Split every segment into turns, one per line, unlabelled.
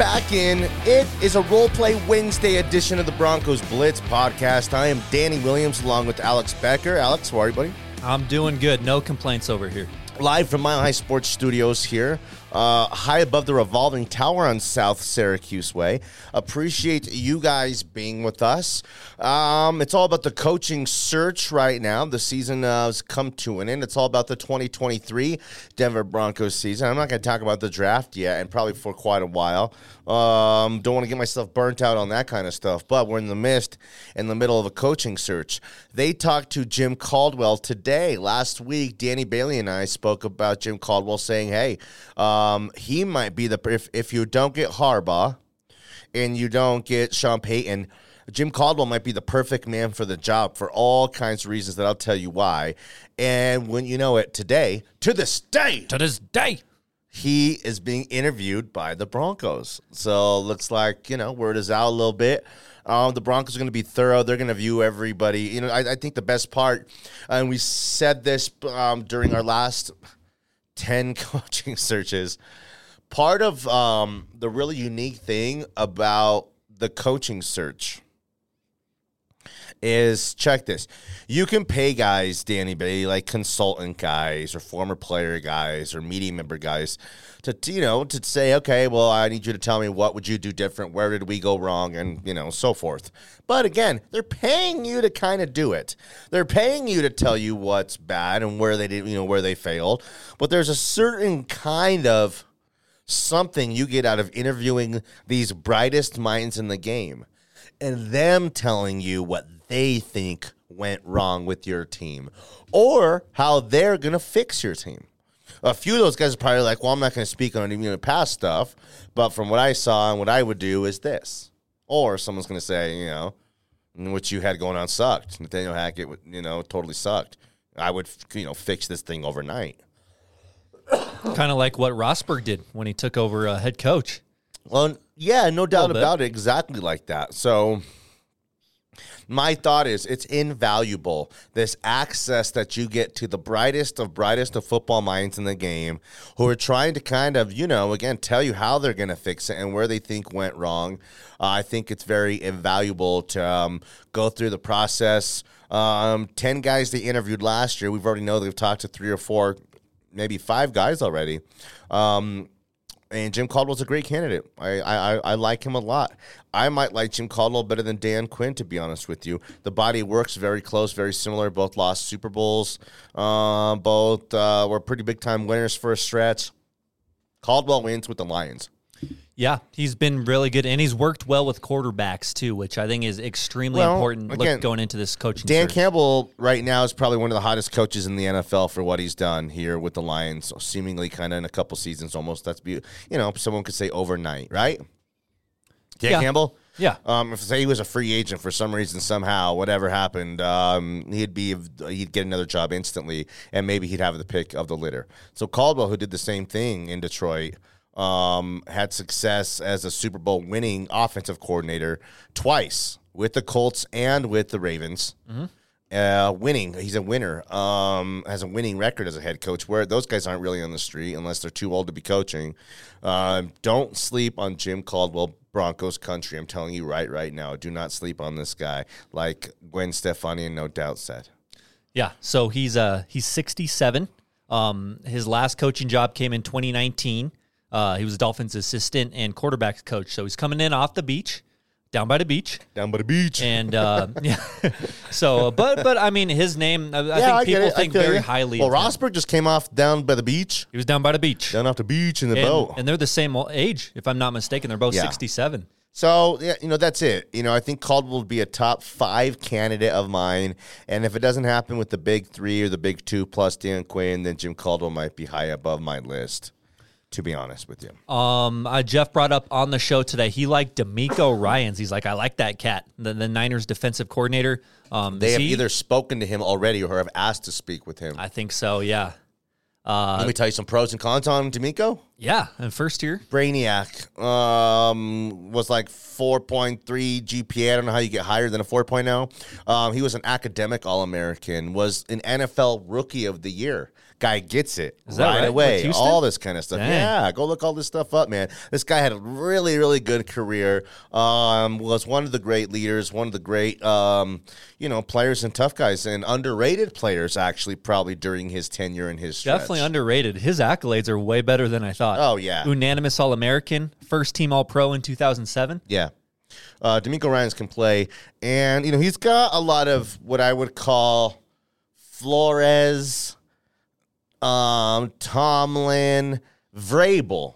back in. It is a role play Wednesday edition of the Broncos Blitz podcast. I am Danny Williams along with Alex Becker. Alex, how are you, buddy?
I'm doing good. No complaints over here.
Live from Mile High Sports Studios here, uh, high above the revolving tower on South Syracuse Way. Appreciate you guys being with us. Um, it's all about the coaching search right now. The season uh, has come to an end. It's all about the 2023 Denver Broncos season. I'm not going to talk about the draft yet, and probably for quite a while. Um, don't want to get myself burnt out on that kind of stuff, but we're in the midst, in the middle of a coaching search. They talked to Jim Caldwell today. Last week, Danny Bailey and I spoke about Jim Caldwell saying, hey, um, he might be the, if, if you don't get Harbaugh and you don't get Sean Payton, Jim Caldwell might be the perfect man for the job for all kinds of reasons that I'll tell you why. And when you know it today, to this day,
To this day.
he is being interviewed by the Broncos. So looks like you know word is out a little bit. Um, the Broncos are going to be thorough. They're going to view everybody. You know, I, I think the best part, and we said this um, during our last ten coaching searches. Part of um, the really unique thing about the coaching search is check this. You can pay guys, Danny Bailey, like consultant guys or former player guys or media member guys to you know to say, okay, well, I need you to tell me what would you do different, where did we go wrong, and you know so forth. But again, they're paying you to kind of do it. They're paying you to tell you what's bad and where they did, you know, where they failed. But there's a certain kind of something you get out of interviewing these brightest minds in the game and them telling you what they think went wrong with your team or how they're going to fix your team. A few of those guys are probably like, well, I'm not going to speak on even past stuff, but from what I saw and what I would do is this. Or someone's going to say, you know, what you had going on sucked. Nathaniel Hackett, you know, totally sucked. I would, you know, fix this thing overnight.
Kind of like what Rosburg did when he took over uh, head coach.
Well, yeah, no doubt about it. Exactly like that. So, my thought is it's invaluable. This access that you get to the brightest of brightest of football minds in the game who are trying to kind of, you know, again, tell you how they're going to fix it and where they think went wrong. Uh, I think it's very invaluable to um, go through the process. Um, 10 guys they interviewed last year. We've already know they've talked to three or four, maybe five guys already. Um, and Jim Caldwell's a great candidate. I, I I like him a lot. I might like Jim Caldwell better than Dan Quinn, to be honest with you. The body works very close, very similar. Both lost Super Bowls. Uh, both uh, were pretty big time winners for a stretch. Caldwell wins with the Lions.
Yeah, he's been really good, and he's worked well with quarterbacks too, which I think is extremely
Well,
important. look, going into this coaching.
Dan
search.
Campbell right now is probably one of the hottest coaches in the NFL for what he's done here with the Lions, seemingly kind of in a couple seasons almost. That's be you know someone could say overnight, right? Dan
Yeah.
Campbell.
Yeah,
Um, if say he was a free agent for some reason, somehow, whatever happened, um, he'd be he'd get another job instantly, and maybe he'd have the pick of the litter. So Caldwell, who did the same thing in Detroit, um, had success as a Super Bowl winning offensive coordinator twice with the Colts and with the Ravens. Uh, winning, he's a winner. Um, has a winning record as a head coach. Where those guys aren't really on the street unless they're too old to be coaching. Um, don't sleep on Jim Caldwell, Broncos country. I'm telling you right, right now. Do not sleep on this guy. Like Gwen Stefani and No Doubt said.
yeah. So he's uh he's 67. Um, his last coaching job came in 2019. Uh, he was Dolphins assistant and quarterbacks coach. So he's coming in off the beach, down by the beach.
Down by the beach.
and uh, yeah. So, but but I mean, his name. I, I
yeah,
think
get
people
it. I
think very
you.
highly.
Well,
of him.
Rosburg just came off down by the beach,
He was down by the beach,
down off the beach in the
and,
boat.
and they're the same age, if I'm not mistaken. They're both
Yeah.
67.
So yeah, you know that's it. You know, I think Caldwell would be a top five candidate of mine, and if it doesn't happen with the big three or the big two plus Dan Quinn, then Jim Caldwell might be high above my list. To be honest with you,
Um, uh, Jeff brought up on the show today. He liked DeMeco Ryans. He's like, I like that cat, the, the Niners defensive coordinator. Um,
they have
he-
either spoken to him already or have asked to speak with him.
I think so. Yeah. Uh,
Let me tell you some pros and cons on DeMeco.
Yeah, and first year.
Brainiac um, was like 4.3 GPA. I don't know how you get higher than a 4.0. Um, he was an academic All American, was an NFL Rookie of the Year. Guy gets it right,
right?
Away. All this kind of stuff.
Dang.
Yeah, go look all this stuff up, man. This guy had a really, really good career. Um, was one of the great leaders, one of the great, um, you know, players and tough guys, and underrated players actually probably during his tenure and his stretch.
Definitely underrated. His accolades are way better than I thought.
Oh yeah,
Unanimous All American, first team All Pro in 2007.
Yeah. Uh, DeMeco Ryans can play, and you know he's got a lot of what I would call Flores, um, Tomlin, Vrabel.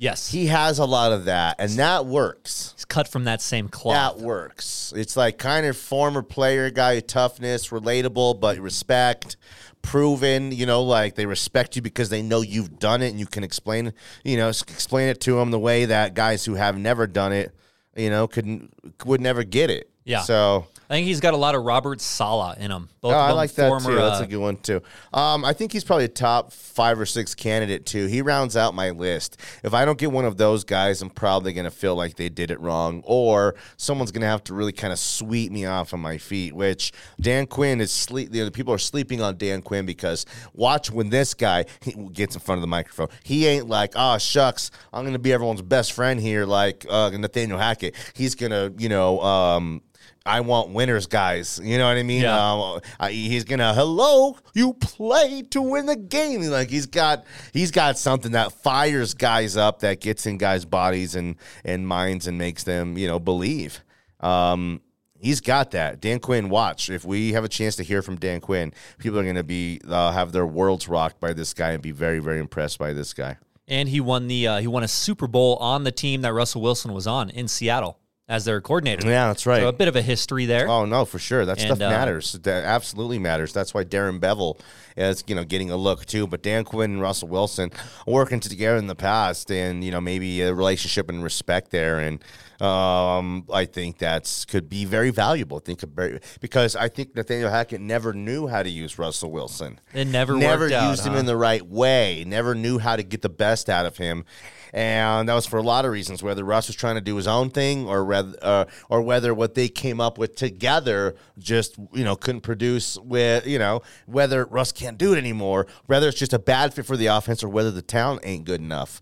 Yes.
He has a lot of that, and that works.
He's cut from that same cloth.
That works. It's like kind of former player guy, toughness, relatable, but respect, proven. You know, like they respect you because they know you've done it, and you can explain, you know, explain it to them the way that guys who have never done it, you know, couldn't would never get it.
Yeah.
So
I think he's got a lot of Robert Saleh in him. Both
Oh, I like that
former,
too. That's
uh,
a good one too. Um, I think he's probably a top five or six candidate too. He rounds out my list. If I don't get one of those guys, I'm probably going to feel like they did it wrong, or someone's going to have to really kind of sweep me off of my feet. Which Dan Quinn is sleep. You know, people are sleeping on Dan Quinn because watch when this guy he gets in front of the microphone. He ain't like, oh shucks, I'm going to be everyone's best friend here, like uh, Nathaniel Hackett. He's going to, you know. Um, I want winners, guys. You know what I mean?
Yeah.
Um, I, he's gonna hello. You play to win the game. Like he's got he's got something that fires guys up, that gets in guys' bodies and and minds and makes them you know believe. Um, he's got that. Dan Quinn, watch if we have a chance to hear from Dan Quinn, people are gonna be uh, have their worlds rocked by this guy and be very very impressed by this guy.
and he won the uh, he won a Super Bowl on the team that Russell Wilson was on in Seattle as their coordinator.
Yeah, that's right.
So a bit of a history there.
Oh no, for sure. That
And,
stuff
uh,
matters. That absolutely matters. That's why Darrell Bevell is, you know, getting a look too. But Dan Quinn and Russell Wilson working together in the past, and you know, maybe a relationship and respect there, and um, I think that's could be very valuable. I think very, because I think Nathaniel Hackett never knew how to use Russell Wilson.
It never
never
worked out,
used him
huh?
in the right way. Never knew how to get the best out of him. And that was for a lot of reasons, whether Russ was trying to do his own thing, or whether, uh, or whether what they came up with together just you know couldn't produce with you know whether Russ can't do it anymore, whether it's just a bad fit for the offense, or whether the talent ain't good enough.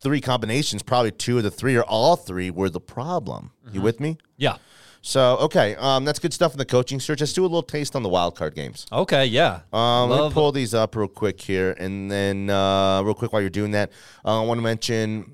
Three combinations, probably two of the three or all three were the problem. You
Mm-hmm.
with me?
yeah.
So okay, um, that's good stuff in the coaching search. Let's do a little taste on the wild card games.
Okay. Yeah.
Um, let me pull these up real quick here, and then uh, real quick while you're doing that, uh, I want to mention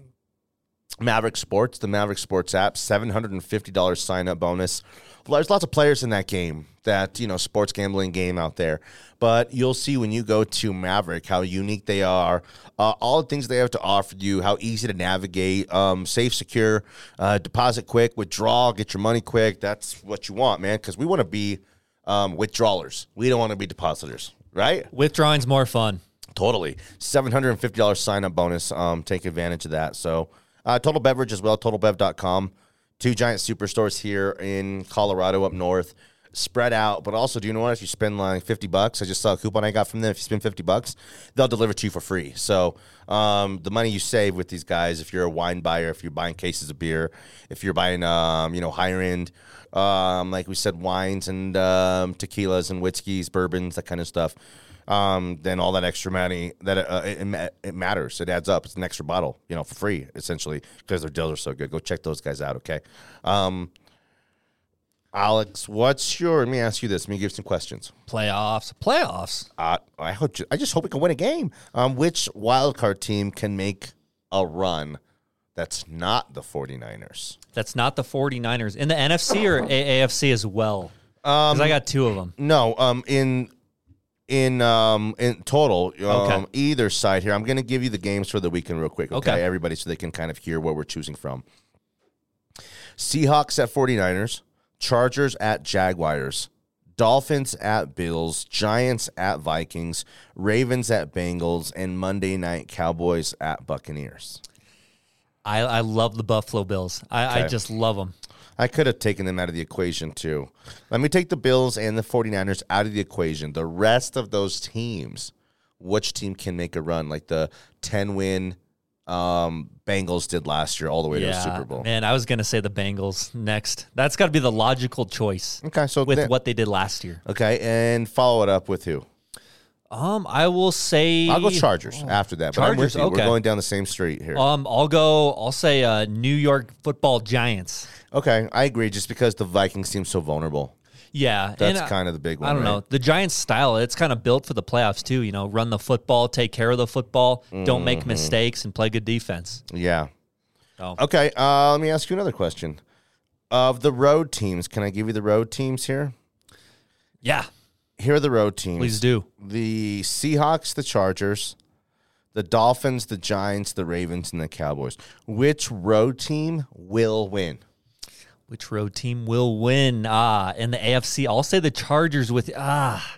Maverick Sports, the Maverick Sports app, seven hundred and fifty dollars sign up bonus. There's lots of players in that game, that you know, sports gambling game out there. But you'll see when you go to Maverick how unique they are, uh, all the things they have to offer you, how easy to navigate, um, safe, secure, uh, deposit quick, withdraw, get your money quick. That's what you want, man, because we want to be um, withdrawers. We don't want to be depositors, right?
Withdrawing's more fun.
Totally. $750 sign up bonus. Um, take advantage of that. So, uh, Total Beverage as well, totalbev.com. Two giant superstores here in Colorado up north, spread out. But also, do you know what? If you spend like 50 bucks, I just saw a coupon I got from them. If you spend 50 bucks, they'll deliver to you for free. So, um, the money you save with these guys, if you're a wine buyer, if you're buying cases of beer, if you're buying, um, you know, higher end, um, like we said, wines and um, tequilas and whiskeys, bourbons, that kind of stuff um, then all that extra money that uh, it, it matters. It adds up. It's an extra bottle, you know, for free essentially because their deals are so good. Go check those guys out. Okay, um, Alex, what's your? Let me ask you this. Let me give you some questions.
Playoffs. Playoffs.
Uh, I hope. I just hope we can win a game. Um, which wild card team can make a run? That's not the 49ers.
That's not the 49ers. In the NFC or AAFC as well? Because I got two of them.
No, um, in in um in total, um,
Okay.
either side here. I'm going to give you the games for the weekend real quick, okay?
Okay.
Everybody, so they can kind of hear what we're choosing from. Seahawks at 49ers, Chargers at Jaguars, Dolphins at Bills, Giants at Vikings, Ravens at Bengals, and Monday night Cowboys at Buccaneers.
I, I love the Buffalo Bills. I, I just love them.
I could have taken them out of the equation too. Let me take the Bills and the 49ers out of the equation. The rest of those teams, which team can make a run? Like the 10 win um, Bengals did last year, all the way to the Super Bowl.
man, I was gonna say the Bengals next. That's got to be the logical choice
Okay, so
with what they did last year.
okay, and follow it up with who?
Um, I will say
I'll go Chargers after that. But I'm with
Chargers,
you. We're going down the same street here.
Um, I'll go. I'll say uh, New York Football Giants.
okay, I agree. Just because the Vikings seem so vulnerable,
Yeah,
that's kind of the big one.
I don't
right?
know. The Giants' style, it's kind of built for the playoffs too. You know, run the football, take care of the football, don't make
Mm-hmm.
mistakes, and play good defense.
Yeah.
So,
Okay. Uh, let me ask you another question. Of the road teams, can I give you the road teams here?
yeah,
Here are the road teams.
please do.
The Seahawks, the Chargers, the Dolphins, the Giants, the Ravens, and the Cowboys. Which road team will win?
Which road team will win? Ah, in the AFC, I'll say the Chargers with ah.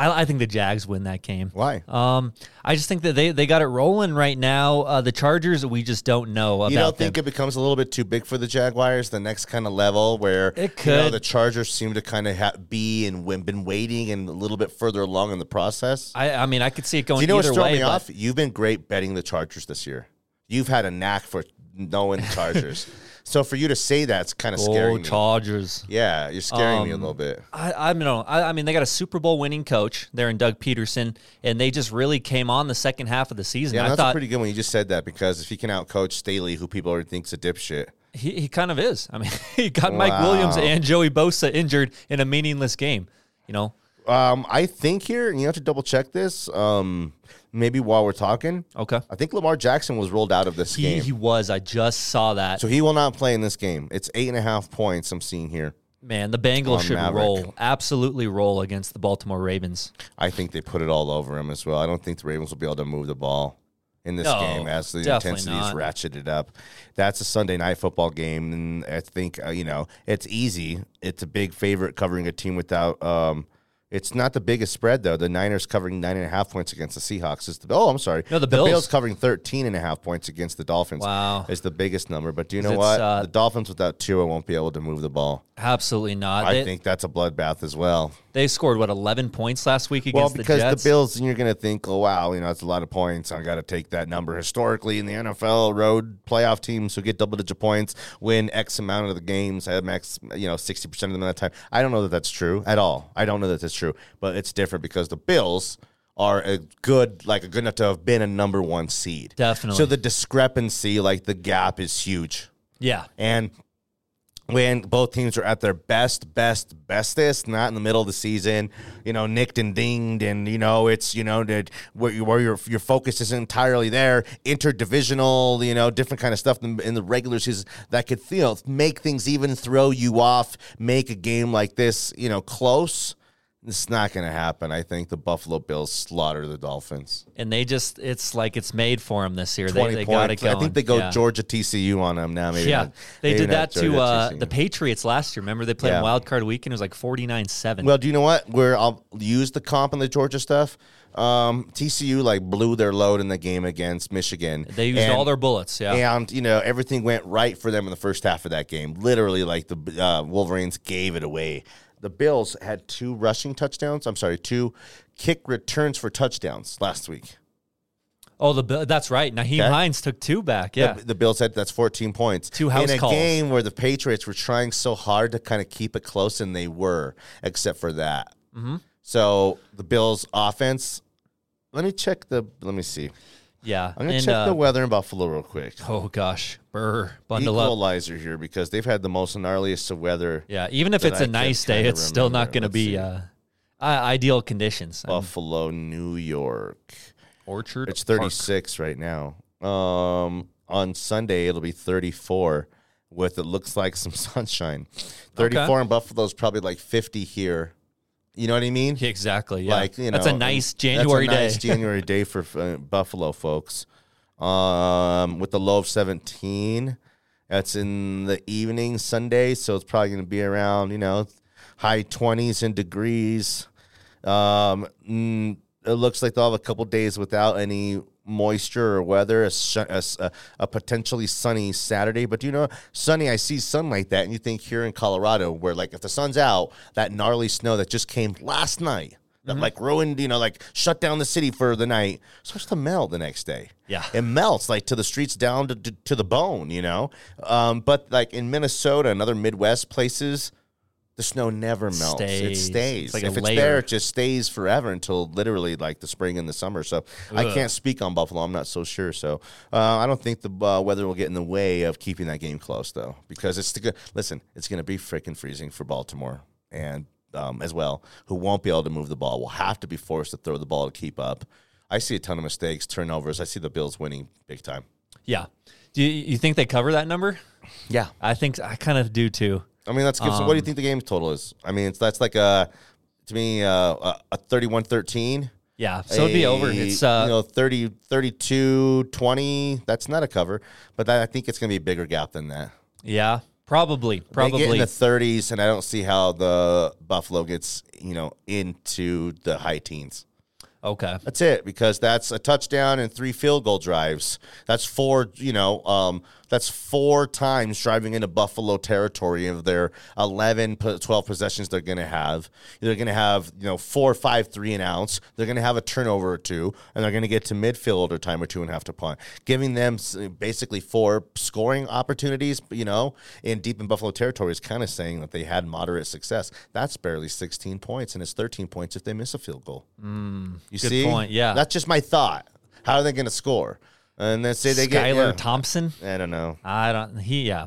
I, I think the Jags win that game.
Why?
Um, I just think that they, they got it rolling right now. Uh, the Chargers, we just don't know about
you don't think
them.
it becomes a little bit too big for the Jaguars, the next kind of level where
It
you know,
could.
the Chargers seem to kind of ha- be and w- been waiting and a little bit further along in the process?
I, I mean, I could see it going
Do you know what's throwing
way.
me
but-
off? You've been great betting the Chargers this year. You've had a knack for knowing the Chargers. so for you to say that's kind of
Oh. Chargers.
Yeah, you're scaring me a
Um,
little bit.
I, I don't know. I, I mean, they got a Super Bowl winning coach there in Doug Pederson, and they just really came on the second half of the season.
Yeah,
I
that's
thought
pretty good when you just said that because if he can outcoach Staley, who people already think's a dipshit,
he, he kind of is. I mean, he got Mike Williams and Joey Bosa injured in a meaningless game. You know,
um, I think here, and you have to double check this. Um, maybe while we're talking,
okay.
I think Lamar Jackson was rolled out of this
He,
game,
he was. I just saw that.
so he will not play in this game. It's eight and a half points. I'm seeing here.
Man, the Bengals should
Maverick.
roll, absolutely roll against the Baltimore Ravens.
I think they put it all over him as well. I don't think the Ravens will be able to move the ball in this
No,
game as the intensity is ratcheted up. That's a Sunday night football game, and I think uh, you know it's easy. It's a big favorite covering a team without. Um, it's not the biggest spread though. The Niners covering nine and a half points against the Seahawks is the. Oh, I'm sorry.
No, the Bills.
covering 13 and a half points against the Dolphins.
Wow.
is the biggest number. But do you know what?
uh,
the Dolphins without Tua won't be able to move the ball.
Absolutely not.
I
they,
think that's a bloodbath as well.
they scored what eleven points last week against Well,
because
the
the, Bills, and you're going to think, oh wow, you know, it's a lot of points. I got to take that number. Historically, in the NFL, road playoff teams who get double digit points win X amount of the games, I have max, you know, sixty percent of them at that time. I don't know that that's true at all. I don't know that that's true, but it's different because the Bills are a good, like a good enough to have been a number one seed.
Definitely.
So the discrepancy, like the gap, is huge.
yeah,
And when both teams are at their best, best, bestest, not in the middle of the season, you know, nicked and dinged, and you know, it's you know that where, you- where your your focus is entirely there, interdivisional, you know, different kind of stuff in, in the regular season that could you know make things even, throw you off, make a game like this, you know, close. It's not going to happen. I think the Buffalo Bills slaughter the Dolphins.
and they just—it's like it's made for them this year. They,
Twenty
they got it
points. I think they go
yeah.
Georgia TCU on them now. Maybe
Yeah,
not-
they
maybe
did that to uh, the Patriots last year. Remember they played
Yeah.
in Wild Card Weekend. It was like forty nine seven.
Well, do you know what? Where I'll use the comp and the Georgia stuff. Um, TCU like blew their load in the game against Michigan.
They used
And-
all their bullets. Yeah,
And you know everything went right for them in the first half of that game. Literally, like the uh, Wolverines gave it away. The Bills had two rushing touchdowns. I'm sorry, two kick returns for touchdowns last week.
Oh, the Bill- that's right. Nyheim
Okay.
Hines took two back. Yeah,
The, the Bills had that's 14 points.
Two house
in a
calls.
game where the Patriots were trying so hard to kind of keep it close, and they were, except for that.
Mm-hmm.
So the Bills' offense. Let me check the. Let me see.
Yeah.
I'm gonna
and,
check
uh,
the weather in Buffalo real quick.
Oh gosh, Burr, bundle up.
Equalizer here because they've had the most gnarliest of weather.
Yeah, even if it's
I
a nice day, it's still not going to be uh, ideal conditions.
Buffalo, New York.
Orchard.
It's
Park.
36 right now. Um, on Sunday it'll be 34 with it looks like some sunshine. 34
Okay.
in Buffalo is probably like 50 here. You know what I mean?
Exactly. Yeah.
Like you know,
that's a nice January
that's a
day.
nice January day for uh, Buffalo folks. Um, with the low of 17, that's in the evening Sunday, so it's probably going to be around you know high 20s in degrees. Um, it looks like they'll have a couple days without any moisture or weather. A, a a- potentially sunny Saturday, but you know, sunny. I see sun like that, and you think here in Colorado, where like if the sun's out, that gnarly snow that just came last night. that like ruined, you know, like shut down the city for the night, starts to melt the next day.
Yeah.
it melts like to the streets down to to, to the bone, you know. Um, but like in Minnesota and other Midwest places. The snow never melts. It
Stays.
stays.
It's like
if it's
layer.
there, it just stays forever until literally like the spring and the summer. So I can't speak on Buffalo. I'm not so sure. So uh, I don't think the uh, weather will get in the way of keeping that game close, though, because it's the good. Listen, it's going to be freaking freezing for Baltimore and um, as well, who won't be able to move the ball. Will have to be forced to throw the ball to keep up. I see a ton of mistakes, turnovers. I see the Bills winning big time.
Yeah. Do you, you think they cover that number?
Yeah,
I think I kind of do too.
I mean that's good. so what do you think the game total is? I mean, it's, that's like a to me uh, a, a 31-13.
Yeah. So it'd be over. It's uh,
you know 30 32 20 that's not a cover but that, i think it's going to be a bigger gap than that
yeah, probably,
they get in the 30s and i don't see how the buffalo gets you know into the high teens
okay.
that's it because that's a touchdown and three field goal drives that's four you know um, that's four times driving into buffalo territory of their 11, 12 possessions they're going to have. They're going to have you know four five three and outs. They're going to have a turnover or two and they're going to get to midfield or time or two and have to punt giving them basically four scoring opportunities you know in deep in buffalo territory is kind of saying that they had moderate success. That's barely 16 points and it's 13 points if they miss a field goal. Mm, you
Good
see?
point, yeah.
that's just my thought. How are they going to score and then say they get yeah.
Thompson.
I don't know.
I don't. He yeah.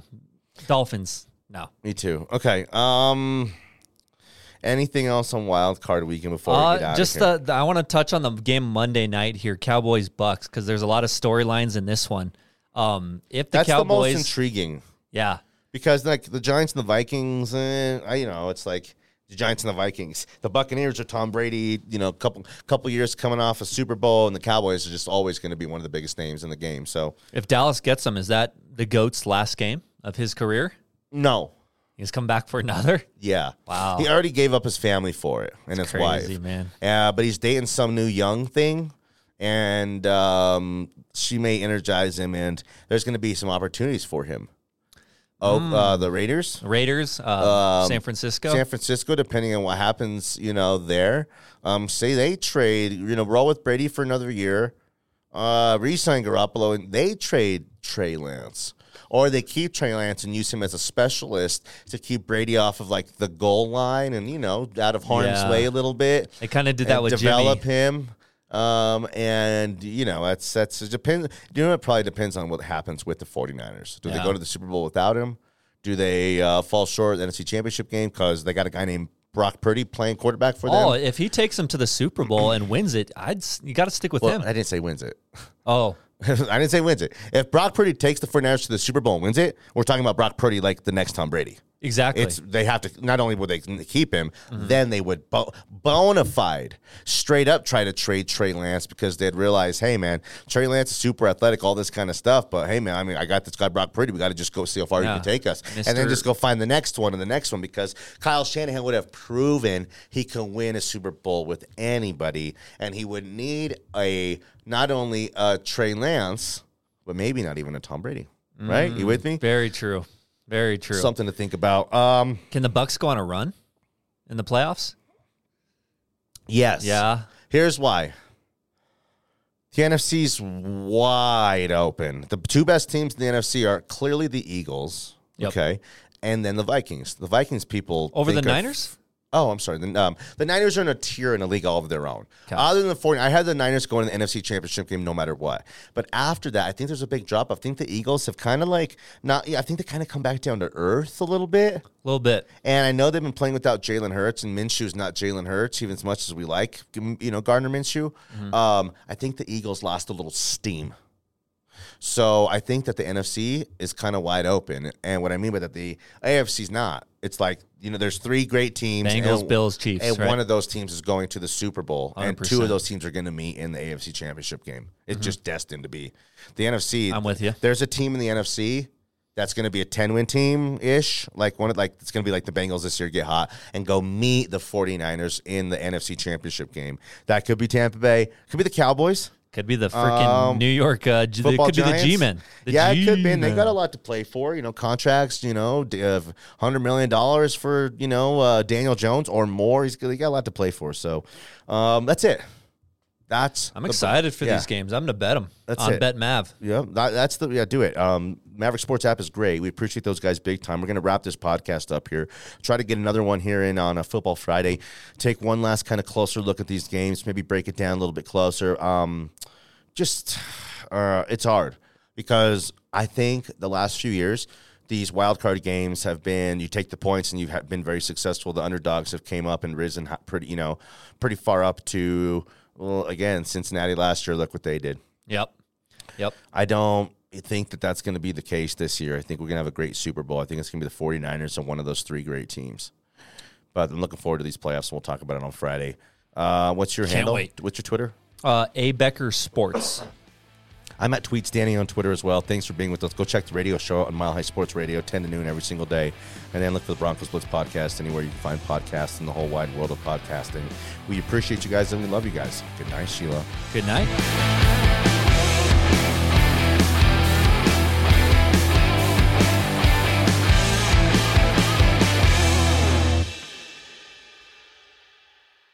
Dolphins. No.
Me too. Okay. Um. Anything else on Wild Card Weekend before we
Uh,
get out
just
of here?
the, the- I want to touch on the game Monday night here, Cowboys Bucks, because there's a lot of storylines in this one. Um, if the
That's the most
Cowboys,
intriguing
yeah,
because like the Giants and the Vikings, eh, I you know it's like the Giants and the Vikings. The Buccaneers are Tom Brady. You know, couple couple years coming off a Super Bowl, and the Cowboys are just always going to be one of the biggest names in the game. So
if Dallas gets them, is that the goat's last game of his career?
no.
He's come back for another.
Yeah.
Wow.
He already gave up his family for it and his
Crazy
wife.
man.
Yeah, but he's dating some new young thing, and um, she may energize him, and there's going to be some opportunities for him. Oh, uh, the Raiders,
Raiders, uh, San Francisco.
San Francisco, depending on what happens, you know, there. Um, say they trade, you know, roll with Brady for another year, uh, re-sign Garoppolo, and they trade Trey Lance. Or they keep Trey Lance and use him as a specialist to keep Brady off of like the goal line and you know out of harm's
Yeah.
way a little bit.
they kind of did that with
develop
Jimmy.
him. Um, and you know, that's that's it depends. You know, it probably depends on what happens with the 49ers. Do they go to the Super Bowl without him? Do they uh, fall short of the NFC Championship game because they got a guy named Brock Purdy playing quarterback for them?
Oh, if he takes them to the Super Bowl and wins it, I'd you got to stick with
Well,
him.
I didn't say wins it.
Oh,
I didn't say wins it. If Brock Purdy takes the 49ers to the Super Bowl and wins it, we're talking about Brock Purdy like the next Tom Brady.
Exactly.
It's they have to not only would they keep him,
Mm-hmm.
then they would bo- bona fide, straight up try to trade Trey Lance because they'd realize, hey man, Trey Lance is super athletic, all this kind of stuff. But hey man, I mean, I got this guy Brock Purdy. We got to just go see how far
Yeah.
he can take us, and then just go find the next one and the next one because Kyle Shanahan would have proven he can win a Super Bowl with anybody, and he would need a not only a Trey Lance, but maybe not even a Tom Brady. Right? You with me?
Very true. Very true.
Something to think about. Um,
Can the Bucks go on a run in the playoffs?
yes.
Yeah.
Here's why. The NFC's wide open. The two best teams in the NFC are clearly the Eagles.
Yep.
Okay. And then the Vikings. The Vikings people
Over the
think of-
Niners?
Oh, I'm sorry. The, um, the Niners are in a tier in a league all of their own.
Okay.
Other than the 40, I had the Niners going to the NFC Championship game no matter what. But after that, I think there's a big drop. I think the Eagles have kind of like not. Yeah, I think they kind of come back down to earth a little bit.
A little bit.
And I know they've been playing without Jalen Hurts, and Minshew's not Jalen Hurts, even as much as we like, you know, Gardner Minshew. Um, I think the Eagles lost a little steam. So I think that the NFC is kind of wide open. And what I mean by that, the AFC's not. It's like, you know, there's three great teams.
Bengals,
and,
Bills, Chiefs,
And
right?
one of those teams is going to the Super Bowl. And two of those teams are going to meet in the AFC Championship game. It's just destined to be. The NFC.
Mm-hmm. I'm with you.
There's a team in the NFC that's going to be a 10 win team ish. Like one of like it's going to be like the Bengals this year get hot and go meet the 49ers in the NFC Championship game. That could be Tampa Bay, could be the Cowboys.
Could be the freaking
Um,
New York. Uh, G- it
Football
could be the G-men. The
yeah, it could be. And they
G-men.
got a lot to play for. You know, contracts. You know, of hundred million dollars for you know uh, Daniel Jones or more. He's he got a lot to play for. So um, that's it. That's
I'm
the-
excited for
yeah.
these games. I'm gonna bet them
That's
on
it.
Bet Mav.
Yeah, that, that's the yeah. Do it. Um, Maverick Sports app is great. We appreciate those guys big time. We're gonna wrap this podcast up here. Try to get another one here in on a football Friday. Take one last kind of closer look at these games. Maybe break it down a little bit closer. Um, just uh, it's hard because I think the last few years these wild card games have been you take the points and you've been very successful. The underdogs have came up and risen pretty you know pretty far up to well again Cincinnati last year. Look what they did.
Yep. Yep.
I don't think that that's going to be the case this year. I think we're going to have a great Super Bowl. I think it's going to be the 49ers and one of those three great teams. But I'm looking forward to these playoffs, and we'll talk about it on Friday. Uh, what's your
Can't
handle?
wait.
What's your Twitter?
Uh, A Becker Sports.
I'm at Tweets Danny on Twitter as well. Thanks for being with us. Go check the radio show on Mile High Sports Radio, 10 to noon every single day. And then look for the Broncos Blitz podcast anywhere you can find podcasts in the whole wide world of podcasting. We appreciate you guys and we love you guys. Good night, Sheila.
Good night.